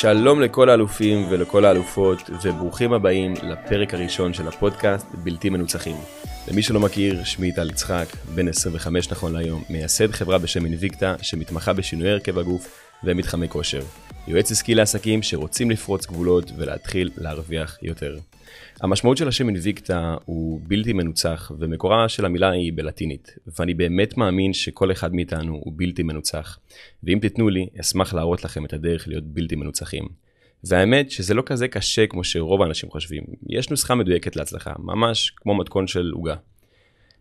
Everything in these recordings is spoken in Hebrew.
שלום לכל האלופים ולכל האלופות, וברוכים הבאים לפרק הראשון של הפודקאסט בלתי מנוצחים. למי שלא מכיר, שמי טל יצחק, בן 25 נכון להיום, מייסד חברה בשם אינביקטה, שמתמחה בשינוי הרכב הגוף ומתחמי כושר. יועץ עסקי לעסקים שרוצים לפרוץ גבולות ולהתחיל להרוויח יותר. המשמעות של השם אינביקטה הוא בלתי מנוצח, ומקורה של המילה היא בלטינית, ואני באמת מאמין שכל אחד מאיתנו הוא בלתי מנוצח. ואם תיתנו לי, אשמח להראות לכם את הדרך להיות בלתי מנוצחים. והאמת שזה לא כזה קשה כמו שרוב האנשים חושבים, יש נוסחה מדויקת להצלחה, ממש כמו מתכון של עוגה.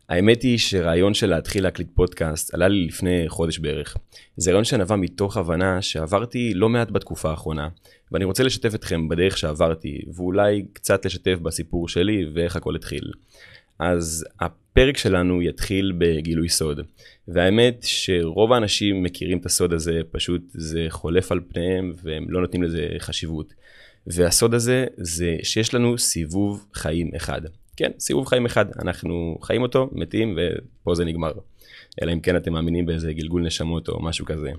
האמת היא שרעיון של להתחיל להקליט פודקאסט עלה לי לפני חודש בערך. זה רעיון שנבע מתוך הבנה שעברתי לא מעט בתקופה האחרונה, ואני רוצה לשתף אתכם בדרך שעברתי, ואולי קצת לשתף בסיפור שלי ואיך הכל התחיל. אז הפרק שלנו יתחיל בגילוי סוד, והאמת שרוב האנשים מכירים את הסוד הזה, פשוט זה חולף על פניהם והם לא נותנים לזה חשיבות. והסוד הזה זה שיש לנו סיבוב חיים אחד. כן, סיבוב חיים אחד, אנחנו חיים אותו, מתים, ופה זה נגמר. אלא אם כן אתם מאמינים באיזה גלגול נשמות או משהו כזה.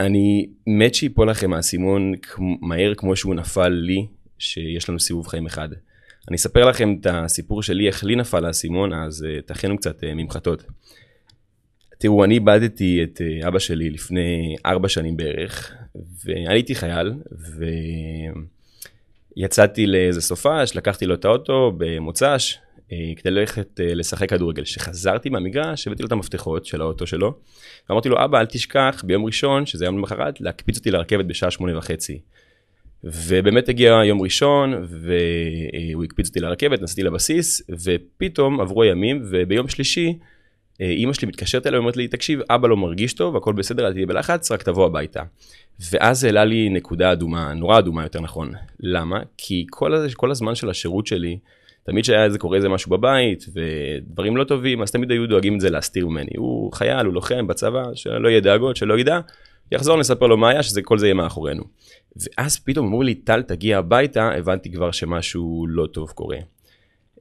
אני מת שיפול לכם האסימון מהר כמו שהוא נפל לי, שיש לנו סיבוב חיים אחד. אני אספר לכם את הסיפור שלי, איך לי נפל האסימון, אז uh, תכינו קצת uh, ממחטות. תראו, אני איבדתי את uh, אבא שלי לפני ארבע שנים בערך, והייתי חייל, ו... יצאתי לאיזה סופש, לקחתי לו את האוטו במוצ"ש אה, כדי ללכת אה, לשחק כדורגל. כשחזרתי מהמגרש, הבאתי לו את המפתחות של האוטו שלו, ואמרתי לו, אבא, אל תשכח ביום ראשון, שזה יום למחרת, להקפיץ אותי לרכבת בשעה שמונה וחצי. ובאמת הגיע יום ראשון, והוא הקפיץ אותי לרכבת, נסעתי לבסיס, ופתאום עברו הימים, וביום שלישי, אה, אימא שלי מתקשרת אליי ואומרת לי, תקשיב, אבא לא מרגיש טוב, הכל בסדר, אל תהיה בלחץ, רק תבוא הביתה. ואז העלה לי נקודה אדומה, נורא אדומה יותר נכון. למה? כי כל, כל הזמן של השירות שלי, תמיד שהיה איזה קורה איזה משהו בבית, ודברים לא טובים, אז תמיד היו דואגים את זה להסתיר ממני. הוא חייל, הוא לוחם בצבא, שלא יהיה דאגות, שלא ידע, יחזור, נספר לו מה היה, שכל זה יהיה מאחורינו. ואז פתאום אמרו לי, טל, תגיע הביתה, הבנתי כבר שמשהו לא טוב קורה.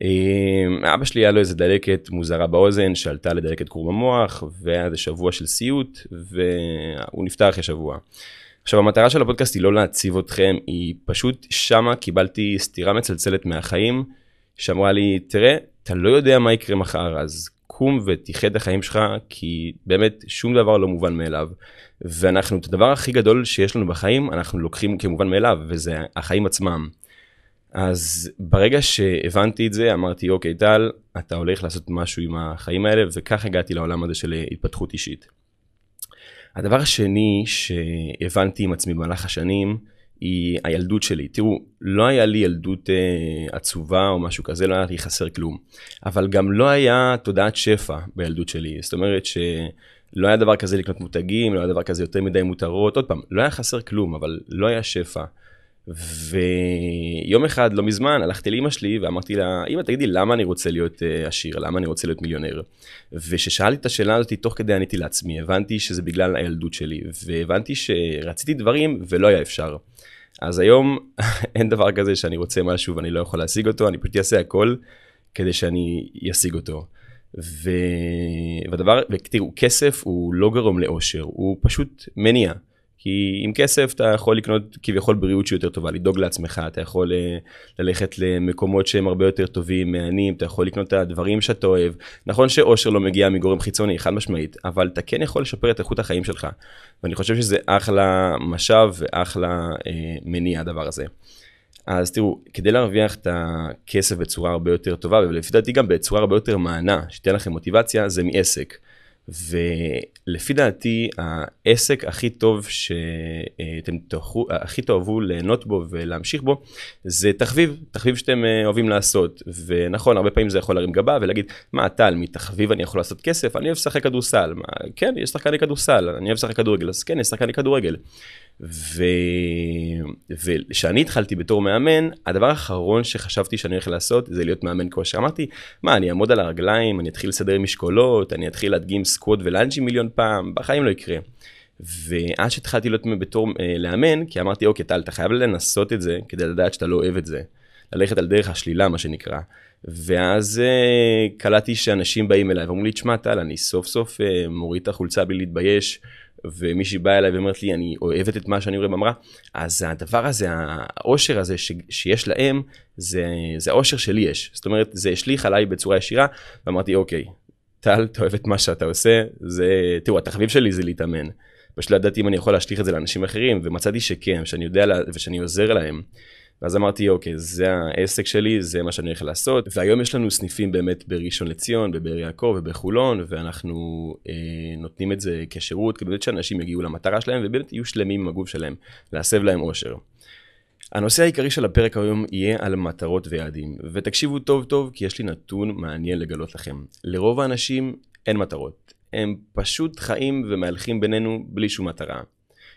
אמ, אבא שלי היה לו איזה דלקת מוזרה באוזן שעלתה לדלקת קרום המוח והיה איזה שבוע של סיוט והוא נפטר אחרי שבוע. עכשיו המטרה של הפודקאסט היא לא להציב אתכם, היא פשוט שמה קיבלתי סטירה מצלצלת מהחיים שאמרה לי תראה אתה לא יודע מה יקרה מחר אז קום ותחיה את החיים שלך כי באמת שום דבר לא מובן מאליו ואנחנו את הדבר הכי גדול שיש לנו בחיים אנחנו לוקחים כמובן מאליו וזה החיים עצמם. אז ברגע שהבנתי את זה אמרתי אוקיי טל אתה הולך לעשות משהו עם החיים האלה וכך הגעתי לעולם הזה של התפתחות אישית. הדבר השני שהבנתי עם עצמי במהלך השנים היא הילדות שלי. תראו, לא היה לי ילדות אה, עצובה או משהו כזה, לא היה לי חסר כלום. אבל גם לא היה תודעת שפע בילדות שלי. זאת אומרת שלא היה דבר כזה לקנות מותגים, לא היה דבר כזה יותר מדי מותרות. עוד פעם, לא היה חסר כלום, אבל לא היה שפע. ויום אחד לא מזמן הלכתי לאמא שלי ואמרתי לה אמא תגידי למה אני רוצה להיות uh, עשיר למה אני רוצה להיות מיליונר. וכששאלתי את השאלה הזאת תוך כדי עניתי לעצמי הבנתי שזה בגלל הילדות שלי והבנתי שרציתי דברים ולא היה אפשר. אז היום אין דבר כזה שאני רוצה משהו ואני לא יכול להשיג אותו אני פשוט אעשה הכל כדי שאני אשיג אותו. ו... והדבר ותראו כסף הוא לא גרום לאושר הוא פשוט מניע. כי עם כסף אתה יכול לקנות כביכול בריאות שהיא יותר טובה, לדאוג לעצמך, אתה יכול אה, ללכת למקומות שהם הרבה יותר טובים, מהנים, אתה יכול לקנות את הדברים שאתה אוהב. נכון שאושר לא מגיע מגורם חיצוני, חד משמעית, אבל אתה כן יכול לשפר את איכות החיים שלך. ואני חושב שזה אחלה משאב ואחלה אה, מניע הדבר הזה. אז תראו, כדי להרוויח את הכסף בצורה הרבה יותר טובה, ולפי דעתי גם בצורה הרבה יותר מענה, שתהיה לכם מוטיבציה, זה מעסק. ולפי דעתי העסק הכי טוב שאתם תוכלו, הכי תאהבו ליהנות בו ולהמשיך בו זה תחביב, תחביב שאתם אה, אוהבים לעשות. ונכון הרבה פעמים זה יכול להרים גבה ולהגיד מה טל מתחביב אני יכול לעשות כסף? אני אוהב לשחק כדורסל. מה, כן יש שחקני כדורסל אני אוהב לשחק כדורגל. אז כן יש שחקני כדורגל וכשאני התחלתי בתור מאמן, הדבר האחרון שחשבתי שאני הולך לעשות זה להיות מאמן כושר. אמרתי, מה, אני אעמוד על הרגליים, אני אתחיל לסדר משקולות, אני אתחיל להדגים סקווד ולאנג'י מיליון פעם, בחיים לא יקרה. ואז שהתחלתי להיות בתור אה, לאמן, כי אמרתי, אוקיי, טל, אתה חייב לנסות את זה כדי לדעת שאתה לא אוהב את זה. ללכת על דרך השלילה, מה שנקרא. ואז uh, קלטתי שאנשים באים אליי ואומרים לי, תשמע, טל, אני סוף סוף uh, מוריד את החולצה בלי להתבייש. ומישהי באה אליי ואומרת לי, אני אוהבת את מה שאני רואה במראה, אז הדבר הזה, העושר הזה ש, שיש להם, זה, זה העושר שלי יש. זאת אומרת, זה השליך עליי בצורה ישירה, ואמרתי, אוקיי, טל, אתה אוהב את מה שאתה עושה, זה, תראו, התחביב שלי זה להתאמן. פשוט לא ידעתי אם אני יכול להשליך את זה לאנשים אחרים, ומצאתי שכן, שאני יודע ושאני עוזר להם. ואז אמרתי, אוקיי, זה העסק שלי, זה מה שאני הולך לעשות. והיום יש לנו סניפים באמת בראשון לציון, בבאר יעקב ובחולון, ואנחנו אה, נותנים את זה כשירות, כדי שאנשים יגיעו למטרה שלהם, ובאמת יהיו שלמים עם הגוף שלהם, להסב להם אושר. הנושא העיקרי של הפרק היום יהיה על מטרות ויעדים, ותקשיבו טוב טוב כי יש לי נתון מעניין לגלות לכם. לרוב האנשים אין מטרות, הם פשוט חיים ומהלכים בינינו בלי שום מטרה.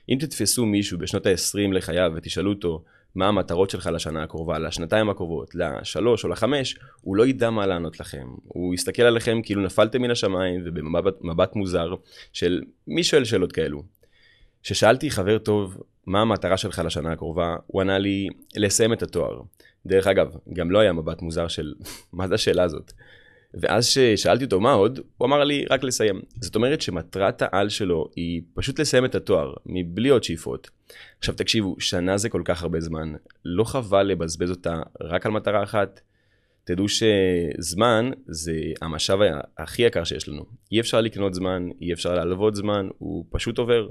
אם תתפסו מישהו בשנות ה-20 לחייו ותשאלו אותו מה המטרות שלך לשנה הקרובה, לשנתיים הקרובות, לשלוש או לחמש, הוא לא ידע מה לענות לכם. הוא יסתכל עליכם כאילו נפלתם מן השמיים ובמבט מוזר של מי שואל שאלות כאלו. כששאלתי חבר טוב מה המטרה שלך לשנה הקרובה, הוא ענה לי לסיים את התואר. דרך אגב, גם לא היה מבט מוזר של מה זה השאלה הזאת. ואז ששאלתי אותו מה עוד, הוא אמר לי רק לסיים. זאת אומרת שמטרת העל שלו היא פשוט לסיים את התואר, מבלי עוד שאיפות. עכשיו תקשיבו, שנה זה כל כך הרבה זמן, לא חבל לבזבז אותה רק על מטרה אחת? תדעו שזמן זה המשאב הכי יקר שיש לנו. אי אפשר לקנות זמן, אי אפשר להלוות זמן, הוא פשוט עובר.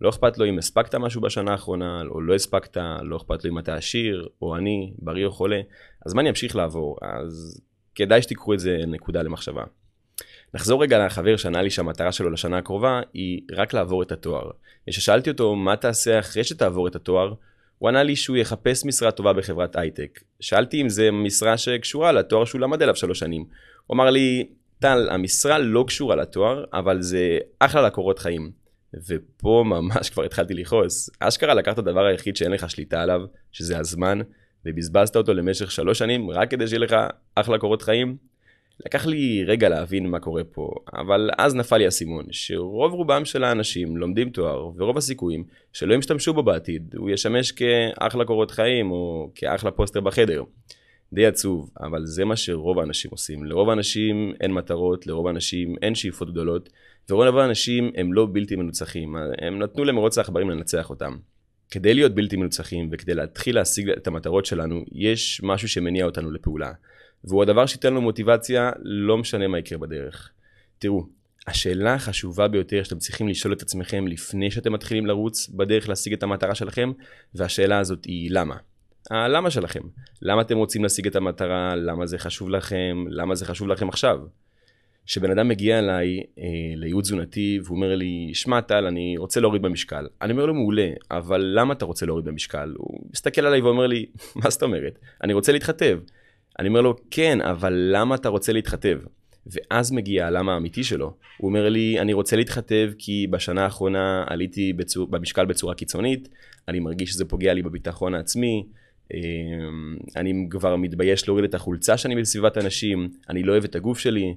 לא אכפת לו אם הספקת משהו בשנה האחרונה, או לא הספקת, לא אכפת לו אם אתה עשיר, או עני, בריא או חולה, הזמן ימשיך לעבור, אז כדאי שתיקחו את זה נקודה למחשבה. נחזור רגע לחבר שענה לי שהמטרה שלו לשנה הקרובה היא רק לעבור את התואר. כששאלתי אותו מה תעשה אחרי שתעבור את התואר, הוא ענה לי שהוא יחפש משרה טובה בחברת הייטק. שאלתי אם זה משרה שקשורה לתואר שהוא למד עליו שלוש שנים. הוא אמר לי, טל, המשרה לא קשורה לתואר, אבל זה אחלה לקורות חיים. ופה ממש כבר התחלתי לכעוס. אשכרה לקחת את הדבר היחיד שאין לך שליטה עליו, שזה הזמן, ובזבזת אותו למשך שלוש שנים רק כדי שיהיה לך אחלה קורות חיים? לקח לי רגע להבין מה קורה פה, אבל אז נפל לי האסימון, שרוב רובם של האנשים לומדים תואר, ורוב הסיכויים שלא ישתמשו בו בעתיד, הוא ישמש כאחלה קורות חיים, או כאחלה פוסטר בחדר. די עצוב, אבל זה מה שרוב האנשים עושים. לרוב האנשים אין מטרות, לרוב האנשים אין שאיפות גדולות, ורוב האנשים הם לא בלתי מנוצחים, הם נתנו למרוץ העכברים לנצח אותם. כדי להיות בלתי מנוצחים וכדי להתחיל להשיג את המטרות שלנו, יש משהו שמניע אותנו לפעולה. והוא הדבר שייתן לנו מוטיבציה, לא משנה מה יקרה בדרך. תראו, השאלה החשובה ביותר שאתם צריכים לשאול את עצמכם לפני שאתם מתחילים לרוץ בדרך להשיג את המטרה שלכם, והשאלה הזאת היא למה. הלמה שלכם. למה אתם רוצים להשיג את המטרה, למה זה חשוב לכם, למה זה חשוב לכם עכשיו. שבן אדם מגיע אליי אה, לייעוץ תזונתי והוא אומר לי, שמע טל, אני רוצה להוריד במשקל. אני אומר לו, מעולה, אבל למה אתה רוצה להוריד במשקל? הוא מסתכל עליי ואומר לי, מה זאת אומרת? אני רוצה להתחתב. אני אומר לו, כן, אבל למה אתה רוצה להתחתב? ואז מגיע הלמה האמיתי שלו. הוא אומר לי, אני רוצה להתחתב כי בשנה האחרונה עליתי בצור, במשקל בצורה קיצונית, אני מרגיש שזה פוגע לי בביטחון העצמי, אני כבר מתבייש להוריד את החולצה שאני בסביבת אנשים, אני לא אוהב את הגוף שלי,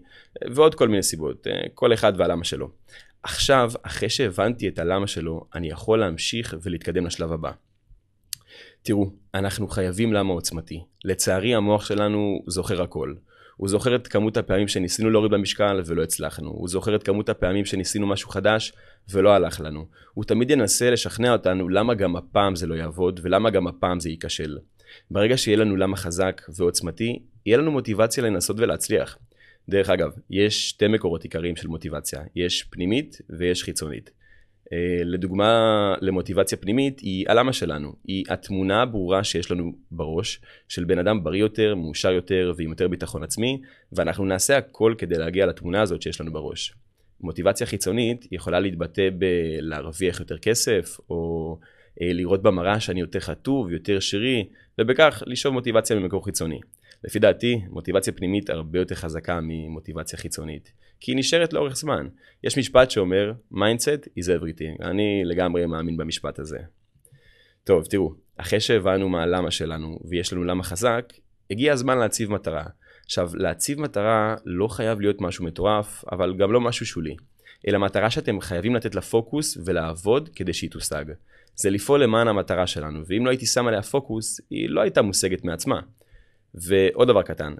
ועוד כל מיני סיבות, אה, כל אחד והלמה שלו. עכשיו, אחרי שהבנתי את הלמה שלו, אני יכול להמשיך ולהתקדם לשלב הבא. תראו, אנחנו חייבים למה עוצמתי. לצערי המוח שלנו זוכר הכל. הוא זוכר את כמות הפעמים שניסינו להוריד במשקל ולא הצלחנו. הוא זוכר את כמות הפעמים שניסינו משהו חדש ולא הלך לנו. הוא תמיד ינסה לשכנע אותנו למה גם הפעם זה לא יעבוד ולמה גם הפעם זה ייכשל. ברגע שיהיה לנו למה חזק ועוצמתי, יהיה לנו מוטיבציה לנסות ולהצליח. דרך אגב, יש שתי מקורות עיקריים של מוטיבציה, יש פנימית ויש חיצונית. אה, לדוגמה, למוטיבציה פנימית היא הלמה שלנו, היא התמונה הברורה שיש לנו בראש של בן אדם בריא יותר, מאושר יותר ועם יותר ביטחון עצמי, ואנחנו נעשה הכל כדי להגיע לתמונה הזאת שיש לנו בראש. מוטיבציה חיצונית יכולה להתבטא בלהרוויח יותר כסף, או אה, לראות במראה שאני יותר חטוב, יותר שרי, ובכך לשאוב מוטיבציה ממקור חיצוני. לפי דעתי, מוטיבציה פנימית הרבה יותר חזקה ממוטיבציה חיצונית, כי היא נשארת לאורך זמן. יש משפט שאומר, mindset is everything. אני לגמרי מאמין במשפט הזה. טוב, תראו, אחרי שהבנו מה הלמה שלנו, ויש לנו למה חזק, הגיע הזמן להציב מטרה. עכשיו, להציב מטרה לא חייב להיות משהו מטורף, אבל גם לא משהו שולי. אלא מטרה שאתם חייבים לתת לה פוקוס ולעבוד כדי שהיא תושג. זה לפעול למען המטרה שלנו, ואם לא הייתי שם עליה פוקוס, היא לא הייתה מושגת מעצמה. ועוד דבר קטן,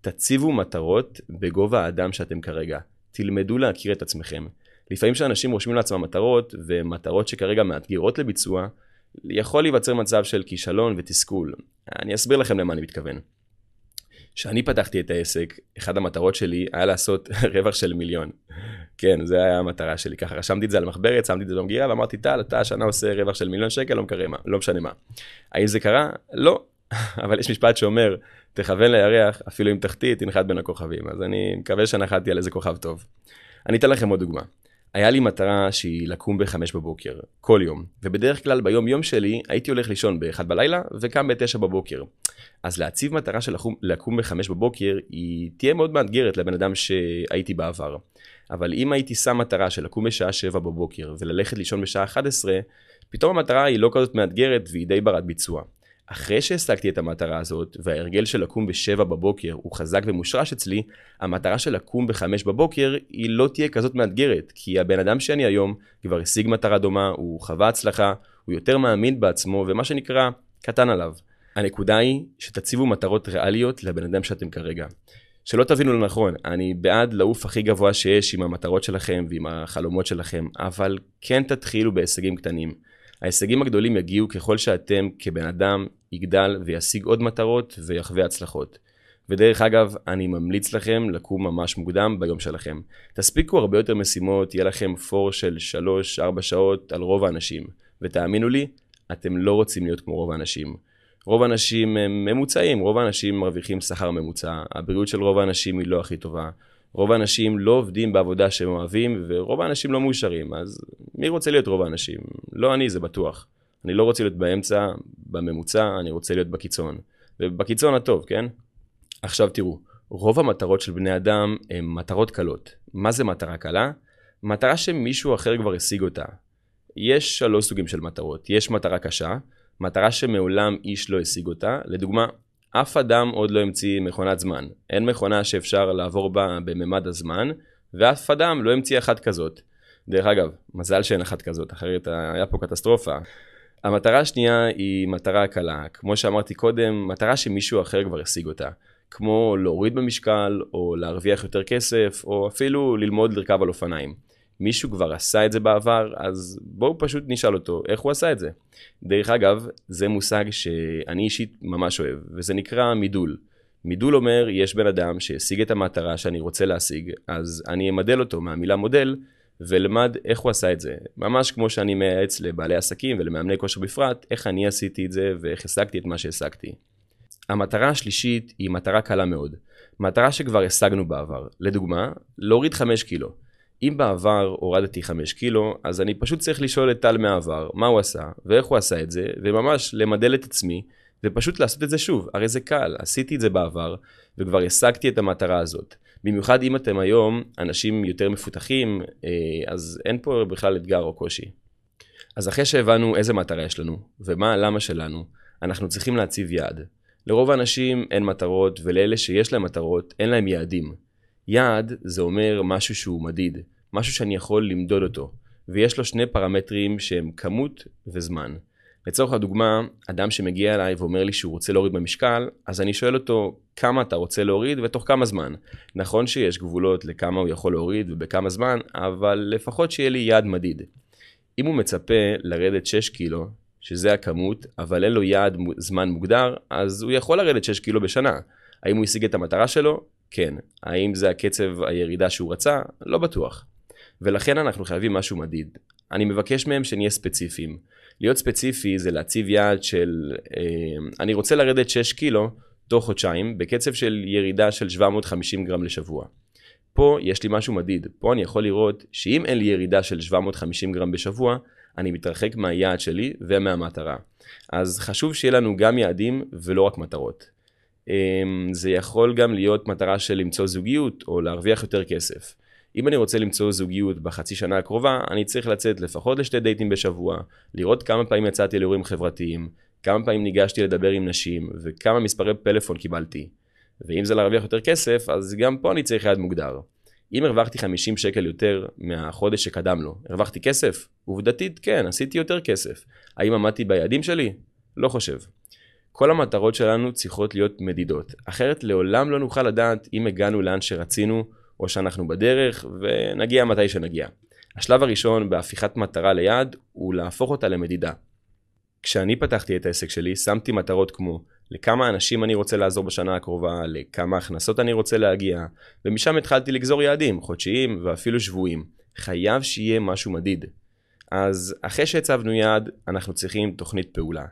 תציבו מטרות בגובה האדם שאתם כרגע. תלמדו להכיר את עצמכם. לפעמים כשאנשים רושמים לעצמם מטרות, ומטרות שכרגע מאתגרות לביצוע, יכול להיווצר מצב של כישלון ותסכול. אני אסביר לכם למה אני מתכוון. כשאני פתחתי את העסק, אחת המטרות שלי היה לעשות רווח של מיליון. כן, זה היה המטרה שלי. ככה רשמתי את זה על מחברת, שמתי את זה במגירה ואמרתי, טל, אתה השנה עושה רווח של מיליון שקל, לא, מקרה, לא משנה מה. האם זה קרה? לא. אבל יש משפט שאומר, תכוון לירח, אפילו אם תחתית, תנחת בין הכוכבים. אז אני מקווה שנחתתי על איזה כוכב טוב. אני אתן לכם עוד דוגמה. היה לי מטרה שהיא לקום ב-5 בבוקר, כל יום, ובדרך כלל ביום יום שלי הייתי הולך לישון ב-1 בלילה וקם ב-9 בבוקר. אז להציב מטרה של לקום, לקום ב-5 בבוקר היא תהיה מאוד מאתגרת לבן אדם שהייתי בעבר. אבל אם הייתי שם מטרה של לקום בשעה 7 בבוקר וללכת לישון בשעה 11, פתאום המטרה היא לא כזאת מאתגרת והיא די ברת ביצוע. אחרי שהשגתי את המטרה הזאת, וההרגל של לקום ב-7 בבוקר הוא חזק ומושרש אצלי, המטרה של לקום ב-5 בבוקר היא לא תהיה כזאת מאתגרת, כי הבן אדם שאני היום כבר השיג מטרה דומה, הוא חווה הצלחה, הוא יותר מאמין בעצמו, ומה שנקרא, קטן עליו. הנקודה היא שתציבו מטרות ריאליות לבן אדם שאתם כרגע. שלא תבינו לא נכון, אני בעד לעוף הכי גבוה שיש עם המטרות שלכם ועם החלומות שלכם, אבל כן תתחילו בהישגים קטנים. ההישגים הגדולים יגיעו ככל שאתם כבן אדם יגדל וישיג עוד מטרות ויחווה הצלחות. ודרך אגב, אני ממליץ לכם לקום ממש מוקדם ביום שלכם. תספיקו הרבה יותר משימות, יהיה לכם פור של 3-4 שעות על רוב האנשים. ותאמינו לי, אתם לא רוצים להיות כמו רוב האנשים. רוב האנשים הם ממוצעים, רוב האנשים מרוויחים שכר ממוצע, הבריאות של רוב האנשים היא לא הכי טובה. רוב האנשים לא עובדים בעבודה שהם אוהבים, ורוב האנשים לא מאושרים, אז מי רוצה להיות רוב האנשים? לא אני, זה בטוח. אני לא רוצה להיות באמצע, בממוצע, אני רוצה להיות בקיצון. ובקיצון הטוב, כן? עכשיו תראו, רוב המטרות של בני אדם הן מטרות קלות. מה זה מטרה קלה? מטרה שמישהו אחר כבר השיג אותה. יש שלוש סוגים של מטרות. יש מטרה קשה, מטרה שמעולם איש לא השיג אותה. לדוגמה, אף אדם עוד לא המציא מכונת זמן. אין מכונה שאפשר לעבור בה בממד הזמן, ואף אדם לא המציא אחת כזאת. דרך אגב, מזל שאין אחת כזאת, אחרת היה פה קטסטרופה. המטרה השנייה היא מטרה קלה. כמו שאמרתי קודם, מטרה שמישהו אחר כבר השיג אותה. כמו להוריד במשקל, או להרוויח יותר כסף, או אפילו ללמוד לרכב על אופניים. מישהו כבר עשה את זה בעבר, אז בואו פשוט נשאל אותו איך הוא עשה את זה. דרך אגב, זה מושג שאני אישית ממש אוהב, וזה נקרא מידול. מידול אומר, יש בן אדם שהשיג את המטרה שאני רוצה להשיג, אז אני אמדל אותו מהמילה מודל, ולמד איך הוא עשה את זה. ממש כמו שאני מייעץ לבעלי עסקים ולמאמני כושר בפרט, איך אני עשיתי את זה ואיך השגתי את מה שהשגתי. המטרה השלישית היא מטרה קלה מאוד. מטרה שכבר השגנו בעבר. לדוגמה, להוריד 5 קילו. אם בעבר הורדתי 5 קילו, אז אני פשוט צריך לשאול את טל מהעבר מה הוא עשה ואיך הוא עשה את זה, וממש למדל את עצמי, ופשוט לעשות את זה שוב. הרי זה קל, עשיתי את זה בעבר, וכבר השגתי את המטרה הזאת. במיוחד אם אתם היום אנשים יותר מפותחים, אה, אז אין פה בכלל אתגר או קושי. אז אחרי שהבנו איזה מטרה יש לנו, ומה הלמה שלנו, אנחנו צריכים להציב יעד. לרוב האנשים אין מטרות, ולאלה שיש להם מטרות, אין להם יעדים. יעד זה אומר משהו שהוא מדיד, משהו שאני יכול למדוד אותו, ויש לו שני פרמטרים שהם כמות וזמן. לצורך הדוגמה, אדם שמגיע אליי ואומר לי שהוא רוצה להוריד במשקל, אז אני שואל אותו כמה אתה רוצה להוריד ותוך כמה זמן. נכון שיש גבולות לכמה הוא יכול להוריד ובכמה זמן, אבל לפחות שיהיה לי יעד מדיד. אם הוא מצפה לרדת 6 קילו, שזה הכמות, אבל אין לו יעד זמן מוגדר, אז הוא יכול לרדת 6 קילו בשנה. האם הוא השיג את המטרה שלו? כן. האם זה הקצב הירידה שהוא רצה? לא בטוח. ולכן אנחנו חייבים משהו מדיד. אני מבקש מהם שנהיה ספציפיים. להיות ספציפי זה להציב יעד של אה, אני רוצה לרדת 6 קילו תוך חודשיים בקצב של ירידה של 750 גרם לשבוע. פה יש לי משהו מדיד, פה אני יכול לראות שאם אין לי ירידה של 750 גרם בשבוע, אני מתרחק מהיעד שלי ומהמטרה. אז חשוב שיהיה לנו גם יעדים ולא רק מטרות. אה, זה יכול גם להיות מטרה של למצוא זוגיות או להרוויח יותר כסף. אם אני רוצה למצוא זוגיות בחצי שנה הקרובה, אני צריך לצאת לפחות לשתי דייטים בשבוע, לראות כמה פעמים יצאתי לאירועים חברתיים, כמה פעמים ניגשתי לדבר עם נשים, וכמה מספרי פלאפון קיבלתי. ואם זה להרוויח יותר כסף, אז גם פה אני צריך יעד מוגדר. אם הרווחתי 50 שקל יותר מהחודש שקדם לו, הרווחתי כסף? עובדתית כן, עשיתי יותר כסף. האם עמדתי ביעדים שלי? לא חושב. כל המטרות שלנו צריכות להיות מדידות, אחרת לעולם לא נוכל לדעת אם הגענו לאן שרצינו או שאנחנו בדרך ונגיע מתי שנגיע. השלב הראשון בהפיכת מטרה ליעד הוא להפוך אותה למדידה. כשאני פתחתי את העסק שלי, שמתי מטרות כמו לכמה אנשים אני רוצה לעזור בשנה הקרובה, לכמה הכנסות אני רוצה להגיע, ומשם התחלתי לגזור יעדים, חודשיים ואפילו שבועיים. חייב שיהיה משהו מדיד. אז אחרי שהצבנו יעד, אנחנו צריכים תוכנית פעולה.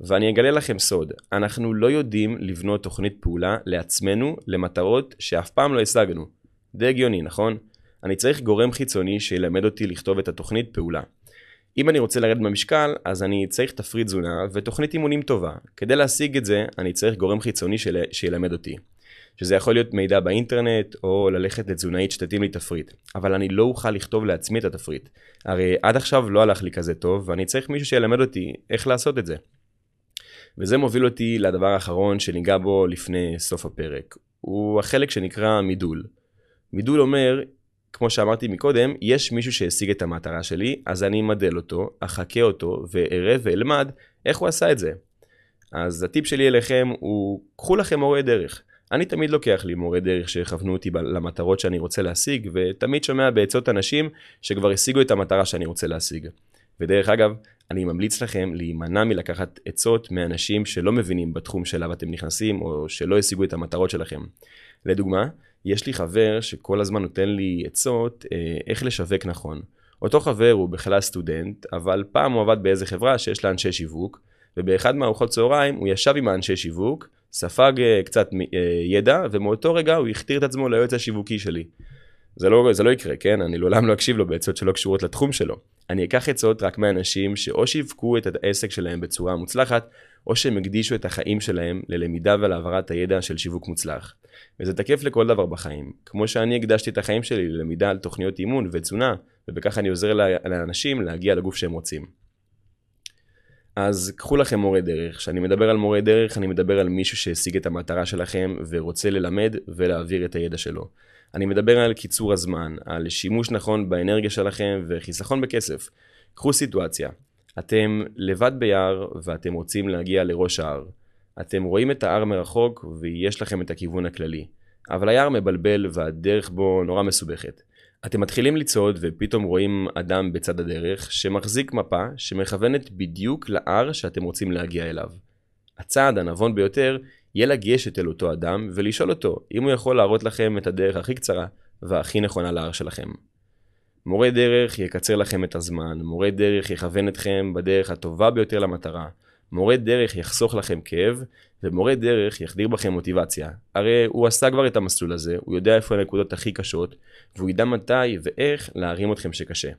ואני אגלה לכם סוד, אנחנו לא יודעים לבנות תוכנית פעולה לעצמנו למטרות שאף פעם לא השגנו. די הגיוני, נכון? אני צריך גורם חיצוני שילמד אותי לכתוב את התוכנית פעולה. אם אני רוצה לרדת במשקל, אז אני צריך תפריט תזונה ותוכנית אימונים טובה. כדי להשיג את זה, אני צריך גורם חיצוני של... שילמד אותי. שזה יכול להיות מידע באינטרנט, או ללכת לתזונאית שתתאים לי תפריט. אבל אני לא אוכל לכתוב לעצמי את התפריט. הרי עד עכשיו לא הלך לי כזה טוב, ואני צריך מישהו שילמד אותי איך לעשות את זה. וזה מוביל אותי לדבר האחרון שניגע בו לפני סוף הפרק. הוא החלק שנקרא מידול. מידול אומר, כמו שאמרתי מקודם, יש מישהו שהשיג את המטרה שלי, אז אני אמדל אותו, אחכה אותו, ואראה ואלמד איך הוא עשה את זה. אז הטיפ שלי אליכם הוא, קחו לכם מורה דרך. אני תמיד לוקח לי מורה דרך שיכוונו אותי למטרות שאני רוצה להשיג, ותמיד שומע בעצות אנשים שכבר השיגו את המטרה שאני רוצה להשיג. ודרך אגב, אני ממליץ לכם להימנע מלקחת עצות מאנשים שלא מבינים בתחום שאליו אתם נכנסים, או שלא השיגו את המטרות שלכם. לדוגמה, יש לי חבר שכל הזמן נותן לי עצות אה, איך לשווק נכון. אותו חבר הוא בכלל סטודנט, אבל פעם הוא עבד באיזה חברה שיש לה אנשי שיווק, ובאחד מהארוחות צהריים הוא ישב עם האנשי שיווק, ספג אה, קצת אה, ידע, ומאותו רגע הוא הכתיר את עצמו ליועץ השיווקי שלי. זה לא, זה לא יקרה, כן? אני לעולם לא אקשיב לו בעצות שלא קשורות לתחום שלו. אני אקח עצות רק מאנשים שאו שיווקו את העסק שלהם בצורה מוצלחת, או שהם הקדישו את החיים שלהם ללמידה ולהעברת הידע של שיווק מוצלח. וזה תקף לכל דבר בחיים. כמו שאני הקדשתי את החיים שלי ללמידה על תוכניות אימון ותזונה, ובכך אני עוזר לאנשים להגיע לגוף שהם רוצים. אז קחו לכם מורה דרך. כשאני מדבר על מורה דרך, אני מדבר על מישהו שהשיג את המטרה שלכם ורוצה ללמד ולהעביר את הידע שלו. אני מדבר על קיצור הזמן, על שימוש נכון באנרגיה שלכם וחיסכון בכסף. קחו סיטואציה, אתם לבד ביער ואתם רוצים להגיע לראש ההר. אתם רואים את ההר מרחוק ויש לכם את הכיוון הכללי. אבל היער מבלבל והדרך בו נורא מסובכת. אתם מתחילים לצעוד ופתאום רואים אדם בצד הדרך שמחזיק מפה שמכוונת בדיוק להר שאתם רוצים להגיע אליו. הצעד הנבון ביותר יהיה לגשת אל אותו אדם ולשאול אותו אם הוא יכול להראות לכם את הדרך הכי קצרה והכי נכונה להר שלכם. מורה דרך יקצר לכם את הזמן, מורה דרך יכוון אתכם בדרך הטובה ביותר למטרה, מורה דרך יחסוך לכם כאב, ומורה דרך יחדיר בכם מוטיבציה. הרי הוא עשה כבר את המסלול הזה, הוא יודע איפה הנקודות הכי קשות, והוא ידע מתי ואיך להרים אתכם שקשה.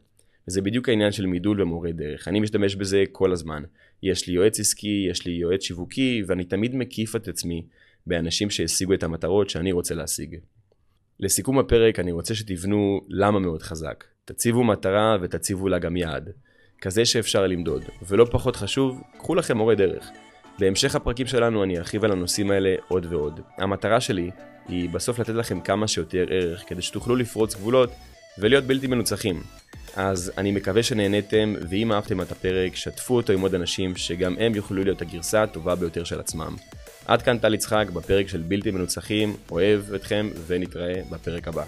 וזה בדיוק העניין של מידול ומורה דרך. אני משתמש בזה כל הזמן. יש לי יועץ עסקי, יש לי יועץ שיווקי, ואני תמיד מקיף את עצמי באנשים שהשיגו את המטרות שאני רוצה להשיג. לסיכום הפרק אני רוצה שתבנו למה מאוד חזק. תציבו מטרה ותציבו לה גם יעד. כזה שאפשר למדוד. ולא פחות חשוב, קחו לכם מורה דרך. בהמשך הפרקים שלנו אני ארחיב על הנושאים האלה עוד ועוד. המטרה שלי היא בסוף לתת לכם כמה שיותר ערך כדי שתוכלו לפרוץ גבולות ולהיות בלתי מנוצחים. אז אני מקווה שנהניתם, ואם אהבתם את הפרק, שתפו אותו עם עוד אנשים שגם הם יוכלו להיות הגרסה הטובה ביותר של עצמם. עד כאן טל יצחק בפרק של בלתי מנוצחים, אוהב אתכם ונתראה בפרק הבא.